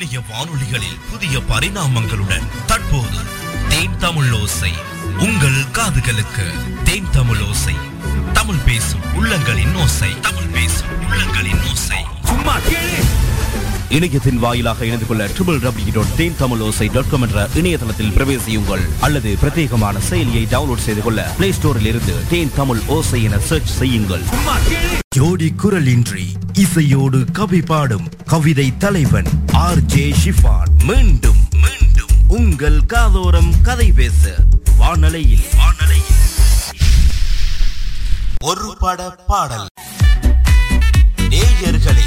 இணைய வானொலிகளில் புதிய பரிணாமங்களுடன் தற்போது தேன் தமிழ் ஓசை. உங்கள் காதுகளுக்கு தேன் தமிழ் ஓசை. தமிழ் பேசும் உள்ளங்களின் ஓசை. தமிழ் பேசும் உள்ளங்களின் ஓசை. சும்மா கேளு. இணையத்தின் வாயிலாக இணைந்து கொள்ள triple W dot Then Tamil Osai dot com என்ற இணையதளத்தில் பிரவேசியுங்கள். அல்லது பிரத்யேகமான செயலியை டவுன்லோட் செய்து கொள்ள பிளே ஸ்டோரில் இருந்து தேன் தமிழ் ஓசை என சர்ச் செய்யுங்கள். ஜோடி குரலின்றி இசையோடு கவி பாடும் கவிதை தலைவன் ஆர் ஜே ஷிஃபான். மீண்டும் மீண்டும் உங்கள் காதோரம் கதை பேச வானலையில் வானலையில். ஒரு பட பாடல். நேயர்களே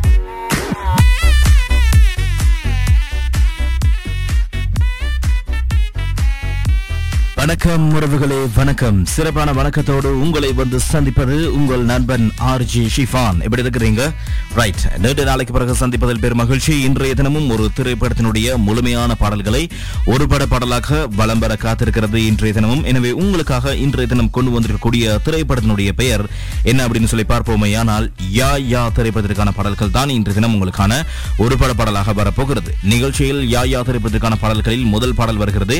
வணக்கம் உறவுகளே வணக்கம். சிறப்பான வணக்கத்தோடு உங்களை வந்து சந்திப்பது உங்கள் நண்பன் ஆர் ஜி ஷிஃபான். எப்படி இருக்கிறீங்க? ரைட் நேற்று நாளைக்கு பிறகு சந்திப்பதில் பெரும் மகிழ்ச்சி. இன்றைய தினமும் ஒரு திரைப்படத்தினுடைய முழுமையான பாடல்களை ஒரு பட பாடலாக வலம் பெற காத்திருக்கிறது இன்றைய தினமும். எனவே உங்களுக்காக இன்றைய தினம் கொண்டு வந்திருக்கக்கூடிய திரைப்படத்தினுடைய பெயர் என்ன அப்படின்னு சொல்லி பார்ப்போமே. ஆனால் யா யா திரைப்படத்திற்கான பாடல்கள் தான் இன்றைய தினம் உங்களுக்கான ஒரு பட பாடலாக வரப்போகிறது. நிகழ்ச்சியில் யா யா திரைப்படத்திற்கான பாடல்களில் முதல் பாடல் வருகிறது.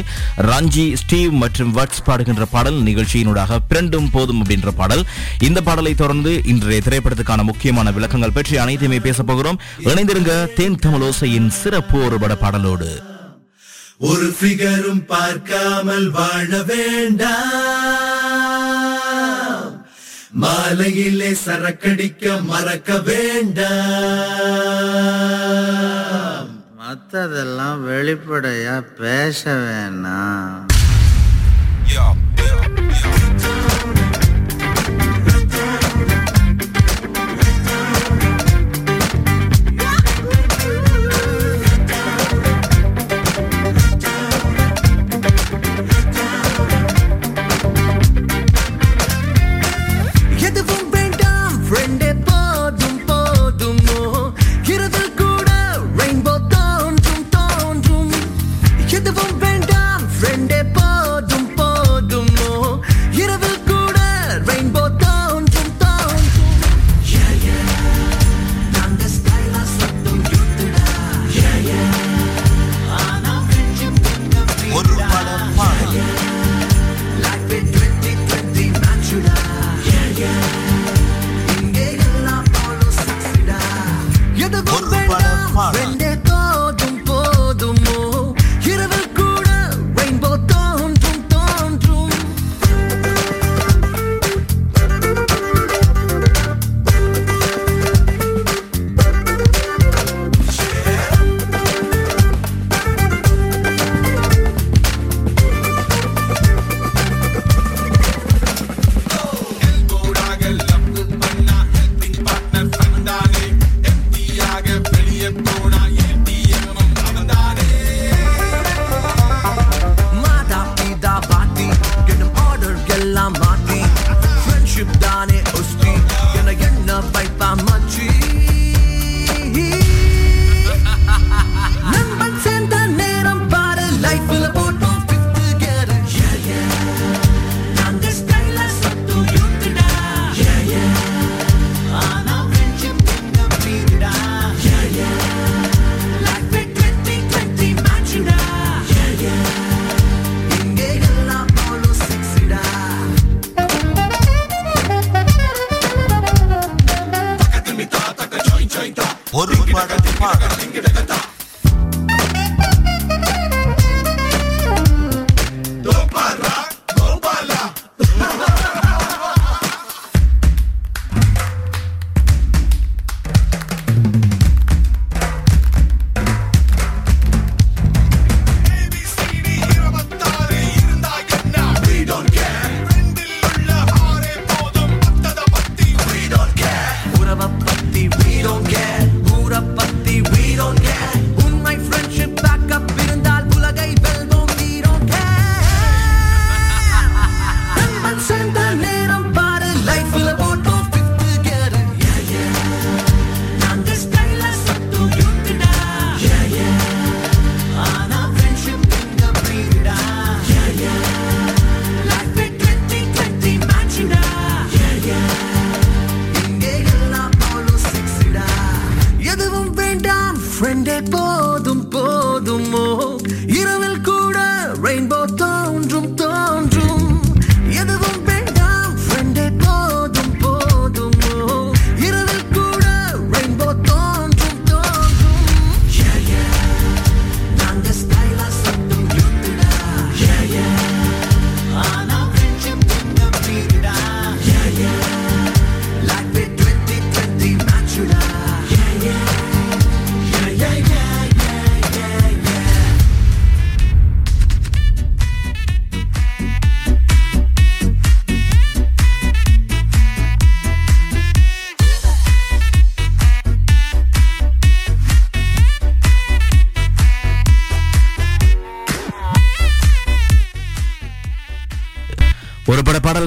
ரஞ்சி ஸ்டீவ் மற்றும் வட்ஸ் பாடுகின்ற பாடல் நிகழ்ச்சியினூடாக பிரண்டும் போதும் அப்படின்ற பாடல். இந்த பாடலை தொடர்ந்து இன்றைய திரைப்படத்துக்கான முக்கியமான விளக்கங்கள் பற்றி அனைத்தையுமே பேச போகிறோம். இணைந்திருங்க தேன் தமிழோசையின் சிறப்பு ஒரு பட பாடலோடு. ஒரு ஃபிகரும் பார்க்காமல் வாழ வேண்டாம். மாலையிலே சரக்கடிக்க மறக்க வேண்டாம். மத்ததெல்லாம் வெளிப்படையா பேச வேணாம்.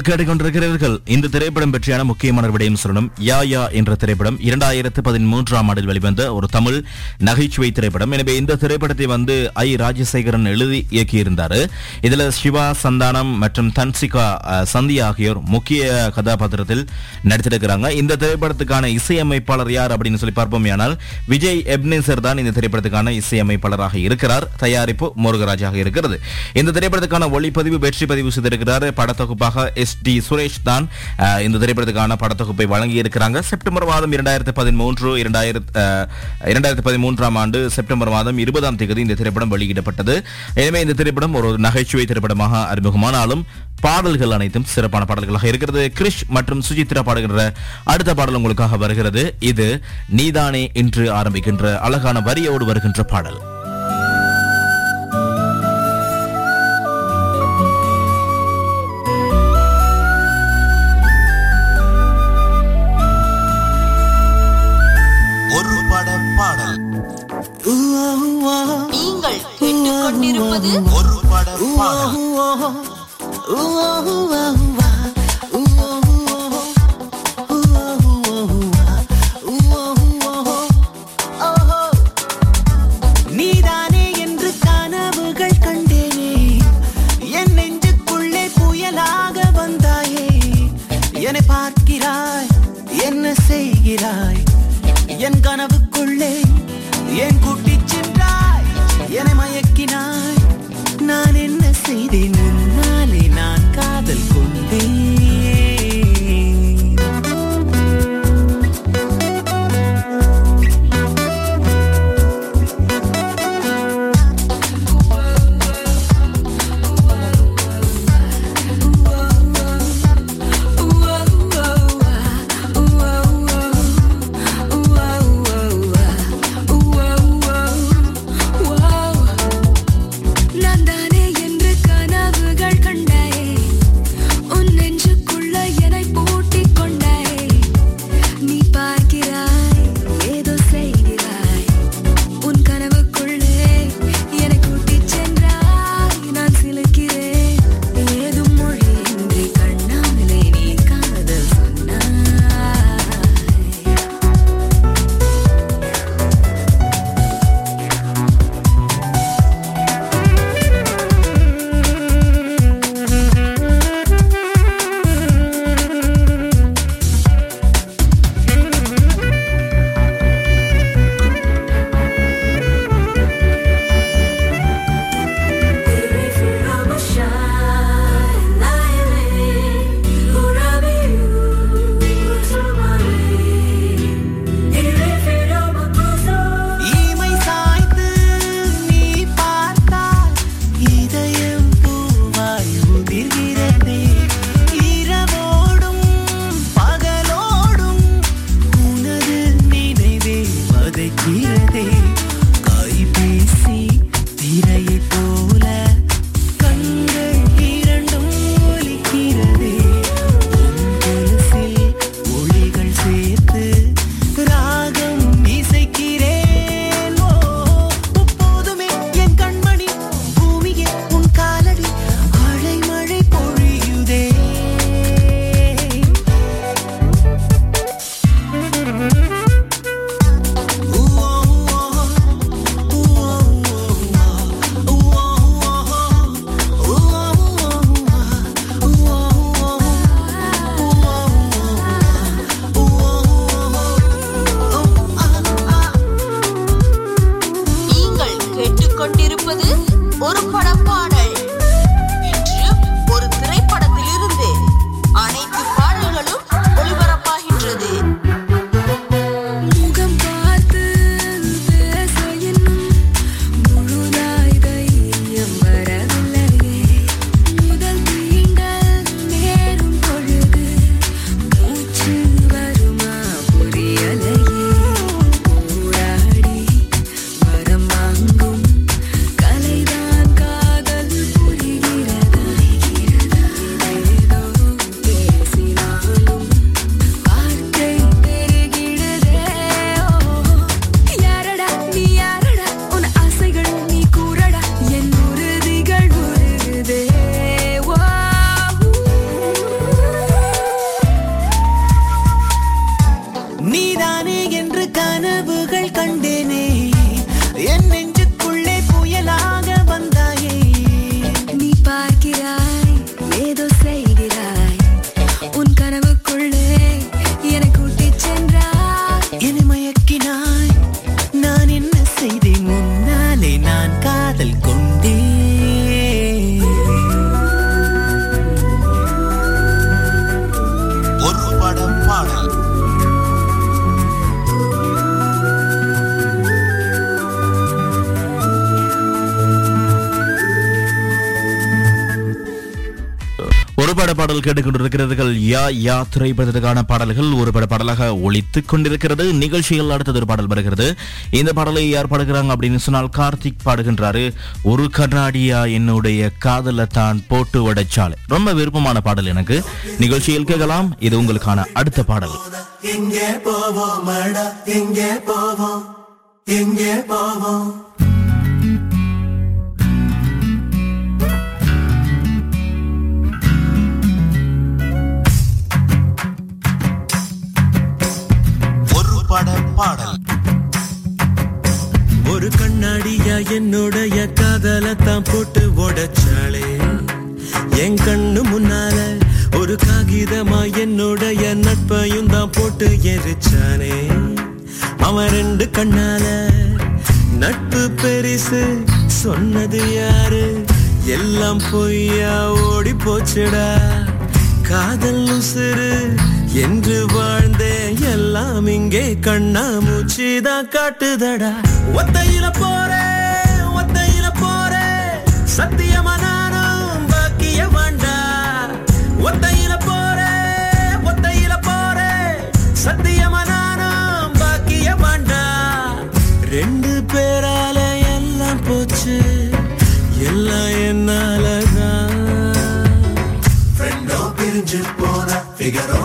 கேட்டுக்கொண்டிருக்கிறீர்கள் இந்த திரைப்படம் பற்றியான முக்கியமான விடயம் சொல்லணும். யா யா என்ற திரைப்படம் இரண்டாயிரத்து பதிமூன்றாம் ஆண்டில் வெளிவந்த ஒரு தமிழ் நகைச்சுவை திரைப்படம். எனவே இந்த திரைப்படத்தை வந்து ஐ. ராஜசேகரன் எழுதி இயக்கியிருந்தார். இதுல சிவா சந்தானம் மற்றும் தன்சிகா சந்தி ஆகியோர் முக்கிய கதாபாத்திரத்தில் நடித்திருக்கிறாங்க. இந்த திரைப்படத்துக்கான இசையமைப்பாளர் யார் அப்படின்னு சொல்லி பார்ப்போம் ஆனால் விஜய் எப்னேசர் தான் இந்த திரைப்படத்துக்கான இசையமைப்பாளராக இருக்கிறார். தயாரிப்பு முருகராஜாக இருக்கிறது. இந்த திரைப்படத்துக்கான ஒளிப்பதிவு வெற்றி பதிவு செய்திருக்கிறார். படத்தொகுப்பாக எஸ். டி சுரேஷ் தான் இந்த திரைப்படத்துக்கான படத்தொகுப்பை வழங்கி இருக்கிறாங்க செப்டம்பர் மாதம் இரண்டாயிரத்தி பதிமூன்று இரண்டாயிரத்தி இரண்டாயிரத்தி பதிமூன்றாம் ஆண்டு செப்டம்பர் மாதம் இருபதாம் தேதி இந்த திரைப்படம் வெளியிடப்பட்டது. எனவே இந்த திரைப்படம் ஒரு நகைச்சுவை திரைப்படமாக அறிமுகமானாலும் பாடல்கள் அனைத்தும் சிறப்பான பாடல்களாக இருக்கிறது. கிரிஷ் மற்றும் சுஜித்ரா பாடுகின்ற அடுத்த பாடல் உங்களுக்காக வருகிறது. இது நீதானே இன்று ஆரம்பிக்கின்ற அழகான வரியோடு வருகின்ற பாடல். நீங்கள் கேட்டுக்கொண்டிருப்பது ஒரு பட ஒரு பட பாடல் கேட்டுக்கொண்டிருக்கிறீர்கள் யா யா திரைப்படத்திற்கான பாடல்கள் ஒரு பட பாடலாக ஒழித்துக் கொண்டிருக்கிறது. நிகழ்ச்சியில் அடுத்தது ஒரு பாடல் வருகிறது. இந்த பாடலை யார் பாடுகிறாங்க அப்படின்னு சொன்னால் கார்த்திக் பாடுகின்றாரு. ஒரு கண்ணாடியா என்னுடைய காதல தான் போட்டு உடைச்சாலே ரொம்ப விருப்பமான பாடல் எனக்கு. நிகழ்ச்சியில் கேட்கலாம். இது உங்களுக்கான அடுத்த பாடல். எங்கே போவோம் எங்கே போவோம்? எங்கே போவோம்? பாடல். ஒரு கண்ணாடியா என்னுடைய காதல தான் போட்டு உடைச்சாளே. என் கண்ணு முன்னால ஒரு காகிதமா என்னுடைய நட்பையும் தான் போட்டு எரிச்சானே. அவன் ரெண்டு கண்ணால நட்பு பெரிசு சொன்னது யாரு? எல்லாம் பொய்யா ஓடி போச்சுடா. காதல் சிறு என்று வாழ்ந்தே எல்லாம் இங்கே கண்ணா மூச்சுதான் காட்டுதடா. ஒத்தையில போறே ஒத்தையில போறே. சத்தியமா நானும் பாக்கிய வேண்டா. ஒத்தையில போறே ஒத்தையில போறே. சத்தியமா நானும் பாக்கிய வேண்டா. ரெண்டு பேரால எல்லாம் போச்சு எல்லாம் என்னாலதான். ஃப்ரெண்டோ பிரிஞ்சு போனா ஃபிகரோ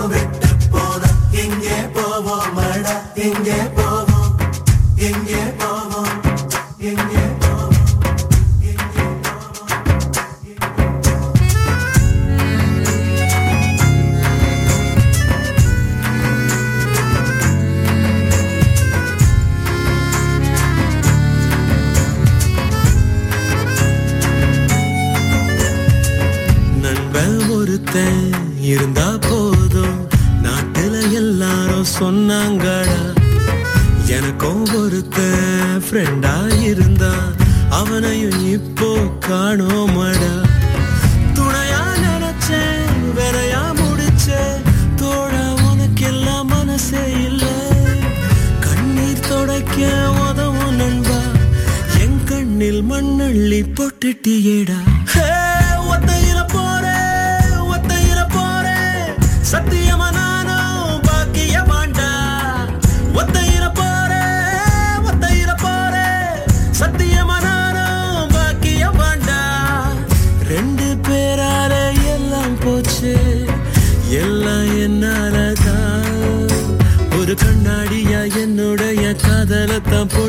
friend காதலத்தான் போட்டு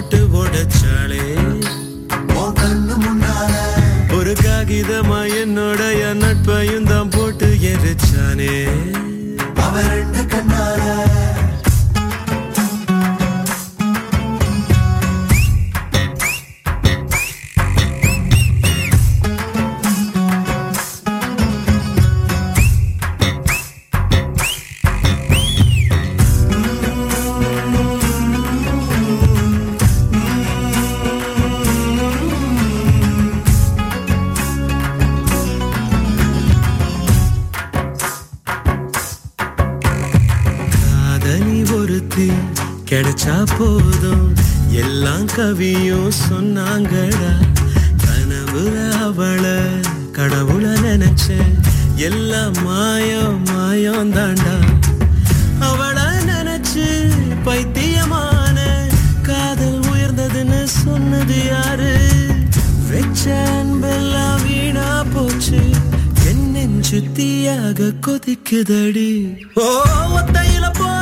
கனவுல அவள கடவுள நினைச்சேன். எல்லாம் மாயம் மாயம் தாண்டா. அவள நினைச்சு பைத்தியமான காதல் உயர்ந்ததுன்னு சொன்னது யாரு? வெச்ச அன்பெல்லாம் வீணா போச்சு. என் சுத்தியாக கொதிக்குதடி. ஓ ஒத்தையில போ.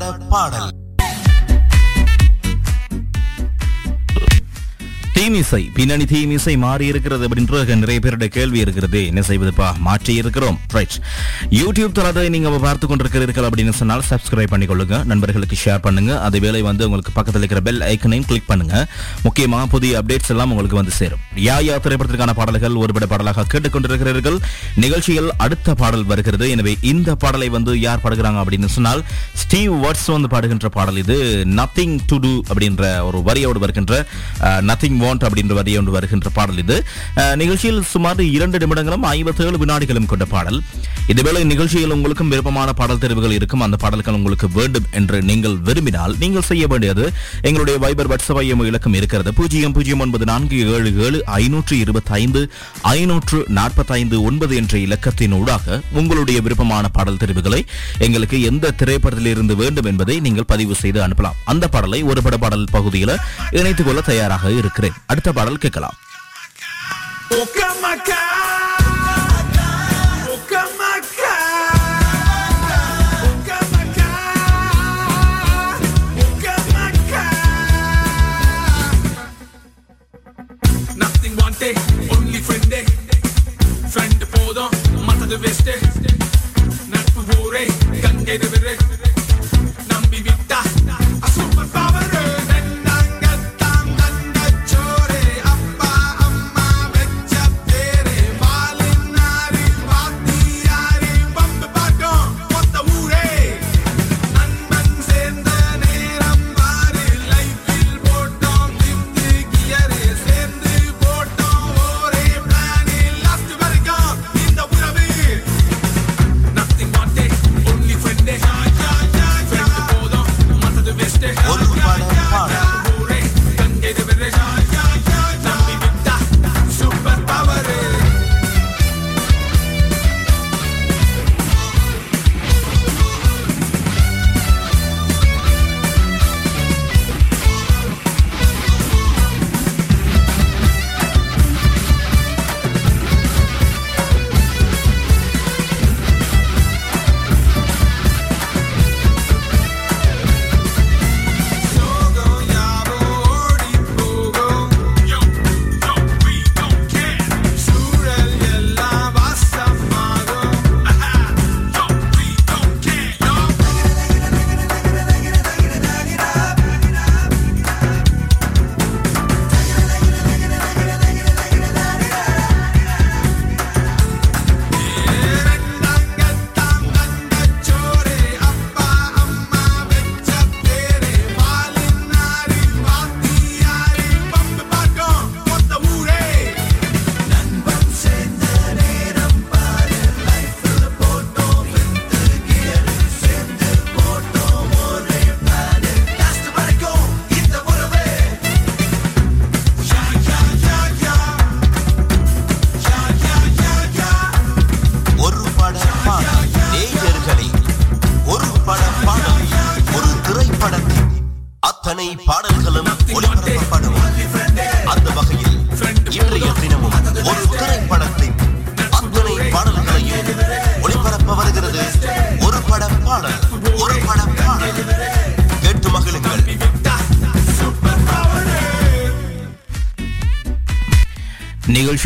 பாட பாடல். தீமிசை பின்னணி தீமிசை மாறி இருக்கிறது அப்படின்ற நிறைய பேருடைய கேள்வி இருக்கிறது. என்ன செய்வதுப்பா? மாற்றி இருக்கிறோம் ரைட் யூடியூப் தளத்தை நீங்க பார்த்து கொண்டிருக்கிறீர்கள் அப்படின்னு சொன்னால் சப்ஸ்கிரைப் பண்ணிக்கொள்ளுங்க. நண்பர்களுக்கு ஷேர் பண்ணுங்க. அதே வேளை வந்து உங்களுக்கு பக்கத்தில் இருக்கிற பெல் ஐக்கனையும் கிளிக் பண்ணுங்க. முக்கியமாக புதிய அப்டேட்ஸ் எல்லாம் உங்களுக்கு வந்து சேரும். யா யா திரைப்படத்திற்கான பாடல்கள் ஒருபட பாடலாக கேட்டுக்கொண்டிருக்கிறீர்கள் நிகழ்ச்சியில் அடுத்த பாடல் வருகிறது. எனவே இந்த பாடலை வந்து யார் பாடுகிறாங்க அப்படின்னு சொன்னால் ஸ்டீவ் வாட்ஸ் வந்து பாடுகின்ற பாடல் இது. நத்திங் டு டூ அப்படின்ற ஒரு வரியோடு வருகின்ற நத்திங் வாண்ட் அப்படின்ற வரியோடு வருகின்ற பாடல் இது. நிகழ்ச்சியில் சுமார் இரண்டு நிமிடங்களும் ஐம்பத்தேழு வினாடிகளும் கொண்ட பாடல். இதுவேளை நிகழ்ச்சியில் உங்களுக்கும் விருப்பமான பாடல் தெரிவுகள் இருக்கும். அந்த பாடல்கள் உங்களுக்கு வேண்டும் என்று நீங்கள் விரும்பினால் நீங்கள் செய்ய வேண்டியது எங்களுடைய வைபர் வாட்ஸ்அப் ஐஎம் இலக்கம் இருக்கிறது. பூஜ்ஜியம் பூஜ்ஜியம் ஒன்பது நான்கு ஏழு ஏழு ஐநூற்று இருபத்தி ஐந்து ஐநூற்று நாற்பத்தைந்து ஒன்பது என்ற இலக்கத்தின் ஊடாக உங்களுடைய விருப்பமான பாடல் தெரிவுகளை எங்களுக்கு எந்த திரைப்படத்தில் இருந்து வேண்டும் என்பதை நீங்கள் பதிவு செய்து அனுப்பலாம். அந்த பாடலை ஒரு பட பாடல் பகுதியில் இணைத்துக் கொள்ள தயாராக இருக்கிறேன். அடுத்த பாடல் கேட்கலாம் Okamaka. Okamaka. Okamaka. Okamaka. Nothing wanted, only friend. Friend போதும் மத்தது வேஸ்ட் நட்பு ஊரே கங்கை ரிவரே நம்பி விட்டா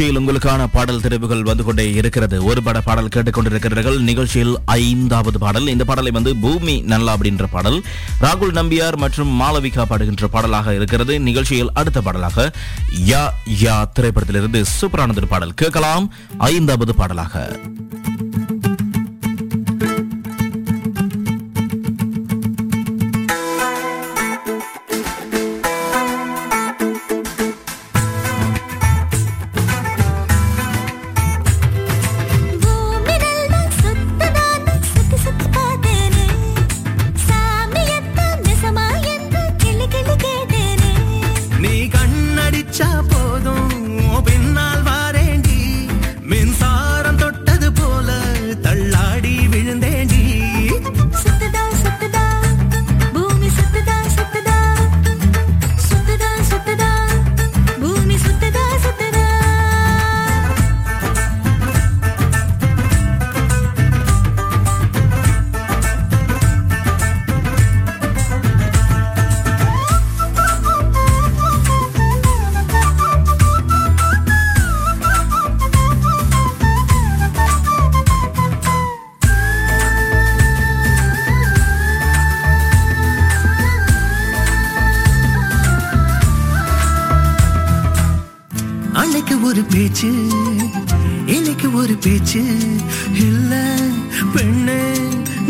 நிகழ்ச்சியில் உங்களுக்கான பாடல் தெரிவுகள் வந்து கொண்டே இருக்கிறது. ஒரு பட பாடல் கேட்டுக்கொண்டிருக்கிறீர்கள் நிகழ்ச்சியில் ஐந்தாவது பாடல். இந்த பாடலை வந்து பூமி நல்லா அப்படின்ற பாடல் ராகுல் நம்பியார் மற்றும் மாளவிகா பாடுகின்ற பாடலாக இருக்கிறது. நிகழ்ச்சியில் அடுத்த பாடலாக யா யா திரைப்படத்திலிருந்து சூப்பரானது பாடல் கேட்கலாம். ஐந்தாவது பாடலாக. chapo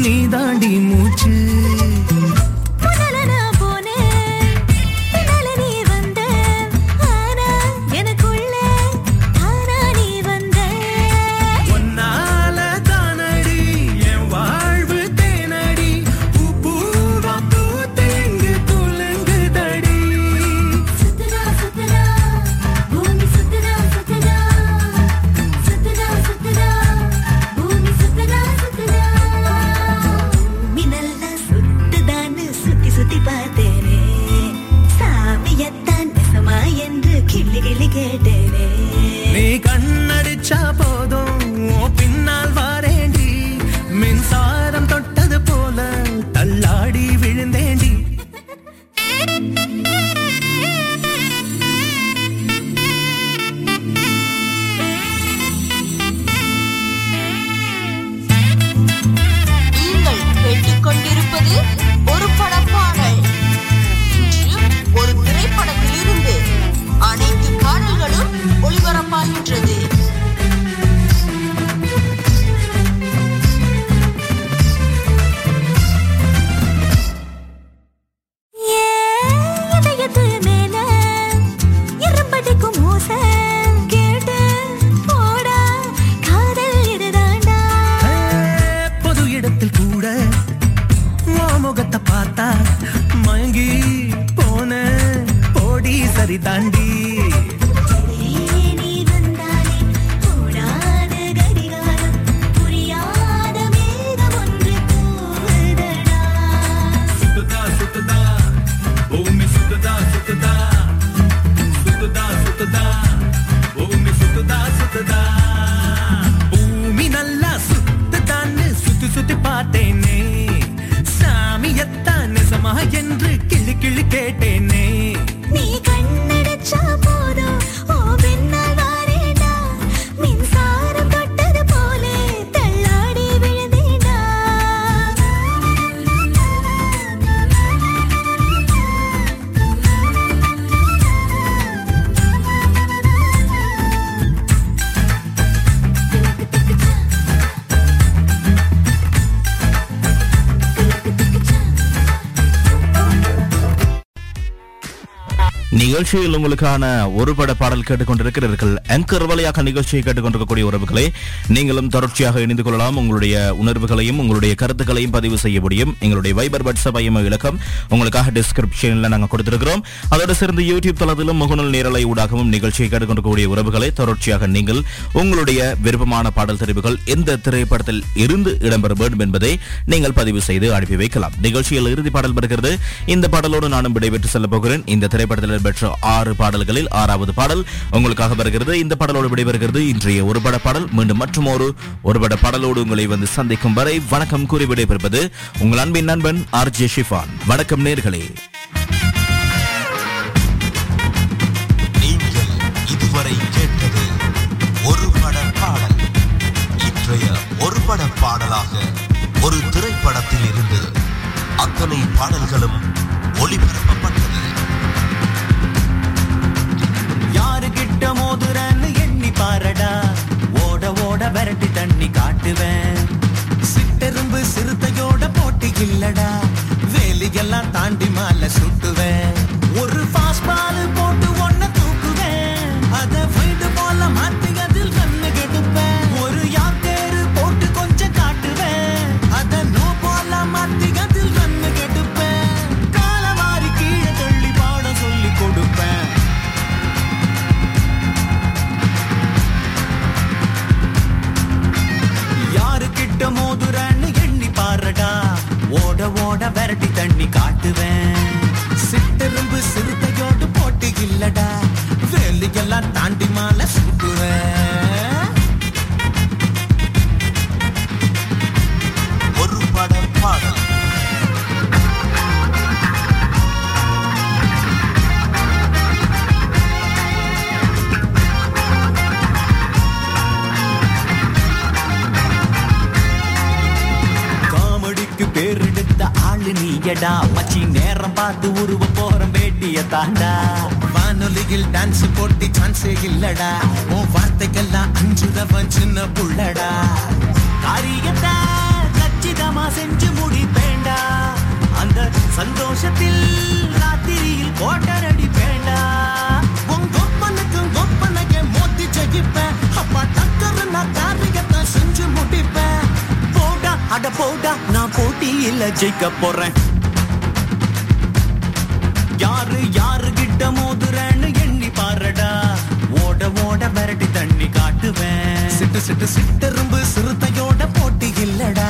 நீ தாண்டி மூச்சு. நிகழ்ச்சியில் உங்களுக்கான ஒரு பட பாடல் கேட்டுக்கொண்டிருக்கிறீர்கள். ஆங்கர் வழியாக நிகழ்ச்சியை கேட்டுக்கொண்டிருக்கக்கூடிய உறவுகளை நீங்களும் தொடர்ச்சியாக இணைந்து கொள்ளலாம். உங்களுடைய உணர்வுகளையும் உங்களுடைய கருத்துக்களையும் பதிவு செய்ய முடியும். எங்களுடைய வைபர் வாட்ஸ்அப் ஐஎம் இலக்கம் உங்களுக்காக டிஸ்கிரிப்ஷனில் நாங்கள் கொடுத்திருக்கிறோம். அதோடு சேர்ந்து யூடியூப் தளத்திலும் முகநூல் நேரலை ஊடாகவும் நிகழ்ச்சியை கேட்டுக்கொண்டிருக்கக்கூடிய உறவுகளை தொடர்ச்சியாக நீங்கள் உங்களுடைய விருப்பமான பாடல் தெரிவுகள் எந்த திரைப்படத்தில் இருந்து இடம்பெற வேண்டும் என்பதை நீங்கள் பதிவு செய்து அனுப்பி வைக்கலாம். நிகழ்ச்சியில் இறுதி பாடல் வருகிறது. இந்த பாடலோடு நானும் விடைபெற்று செல்ல போகிறேன். இந்த திரைப்படத்தில் பெற்ற ஆறு பாடல்களில் ஆறாவது பாடல் உங்களுக்காக வருகிறது. இந்த பாடலோடு விடைபெறுகிறது இன்றைய ஒரு பட பாடல். மீண்டும் மற்றும் ஒரு ஒரு பட பாடலோடு உங்களை வந்து சந்திக்கும் வரை வணக்கம் கூறி விடைபெறுவது உங்கள் அன்பின் நண்பன் ஆர் ஜே ஷிஃபான். வணக்கம் நேர்களே. இதுவரை கேட்டது ஒரு பட பாடல். இன்றைய ஒரு பட பாடலாக ஒரு திரைப்படத்தில் இருந்து அத்தனை பாடல்களும் ஒளிபரப்பப்பட்டது. யாரு கிட்ட மோதுறன்னு தாண்டா. மச்சி நேரம் பார்த்து உருவ போறோம் வேட்டிய தாண்டா. வானொலியில் டான்ஸ் போட்டி சான்ஸே இல்லடா. உன் வார்த்தைக்கெல்லாம் அஞ்சுதவன் சின்ன புள்ளடா. காரியத்தை கச்சிதமா செஞ்சு முடிப்பேண்டா. அந்த சந்தோஷத்தில் ராத்திரியில் கோட்டரடி பேண்டா உன் கொப்பனுக்கும் கொப்பனைய மோத்தி ஜெயிப்பேன். அப்பா டக்கரு நான் காரியத்தை செஞ்சு முடிப்பேன். போடா அட போடா நான் போட்டியில் ஜெயிக்க போறேன். யாரு யாரு கிட்ட மோதுறேன்னு எண்ணி பாருடா ஓட ஓட விரட்டி தண்ணி காட்டுவேன் சிட்டு சிட்டு சிட்டெரும்பு சிறுத்தையோட போட்டி இல்லடா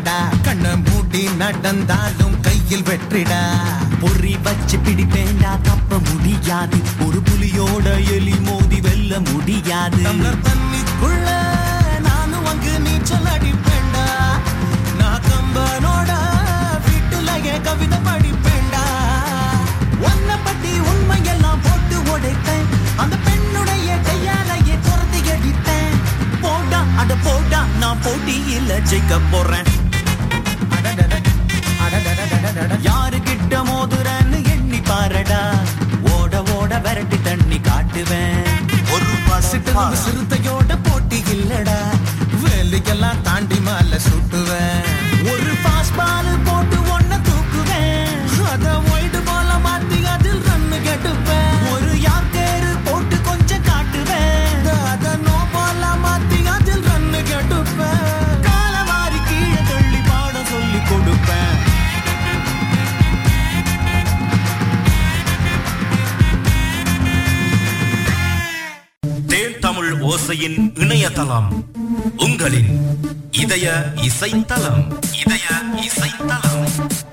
இல்லடா கண்ணை மூடி நடந்தாலும் கையில் வெற்றிடா. பொறி வச்சு பிடிப்பேண்டா தப்ப முடியாது. ஒரு புலியோட எலி மோதி வெல்ல முடியாது. தண்ணிக்குள்ள நானும் அங்கு நீச்சல் அடிப்பேண்டா நான் கம்பனோட வீட்டுல வீட்டுலயே கவிதை படிப்பேண்டா ஒன்ன பத்தி உண்மையெல்லாம் போட்டு உடைத்தேன். அந்த பெண்ணுடைய கையாலையே துரத்தி அடித்தேன் போடா அட போடா நான் போட்டியில் ஜெயிக்க போறேன். பாரடா யாரு கிட்ட மோதுறேன்னு எண்ணி பாரடா. ஓட ஓட விரட்டி தண்ணி காட்டுவேன். ஒரு பட சிறு தமிழ் இணையதளம். உங்களின் இதய இசைத்தளம். இதய இசைத்தளம்.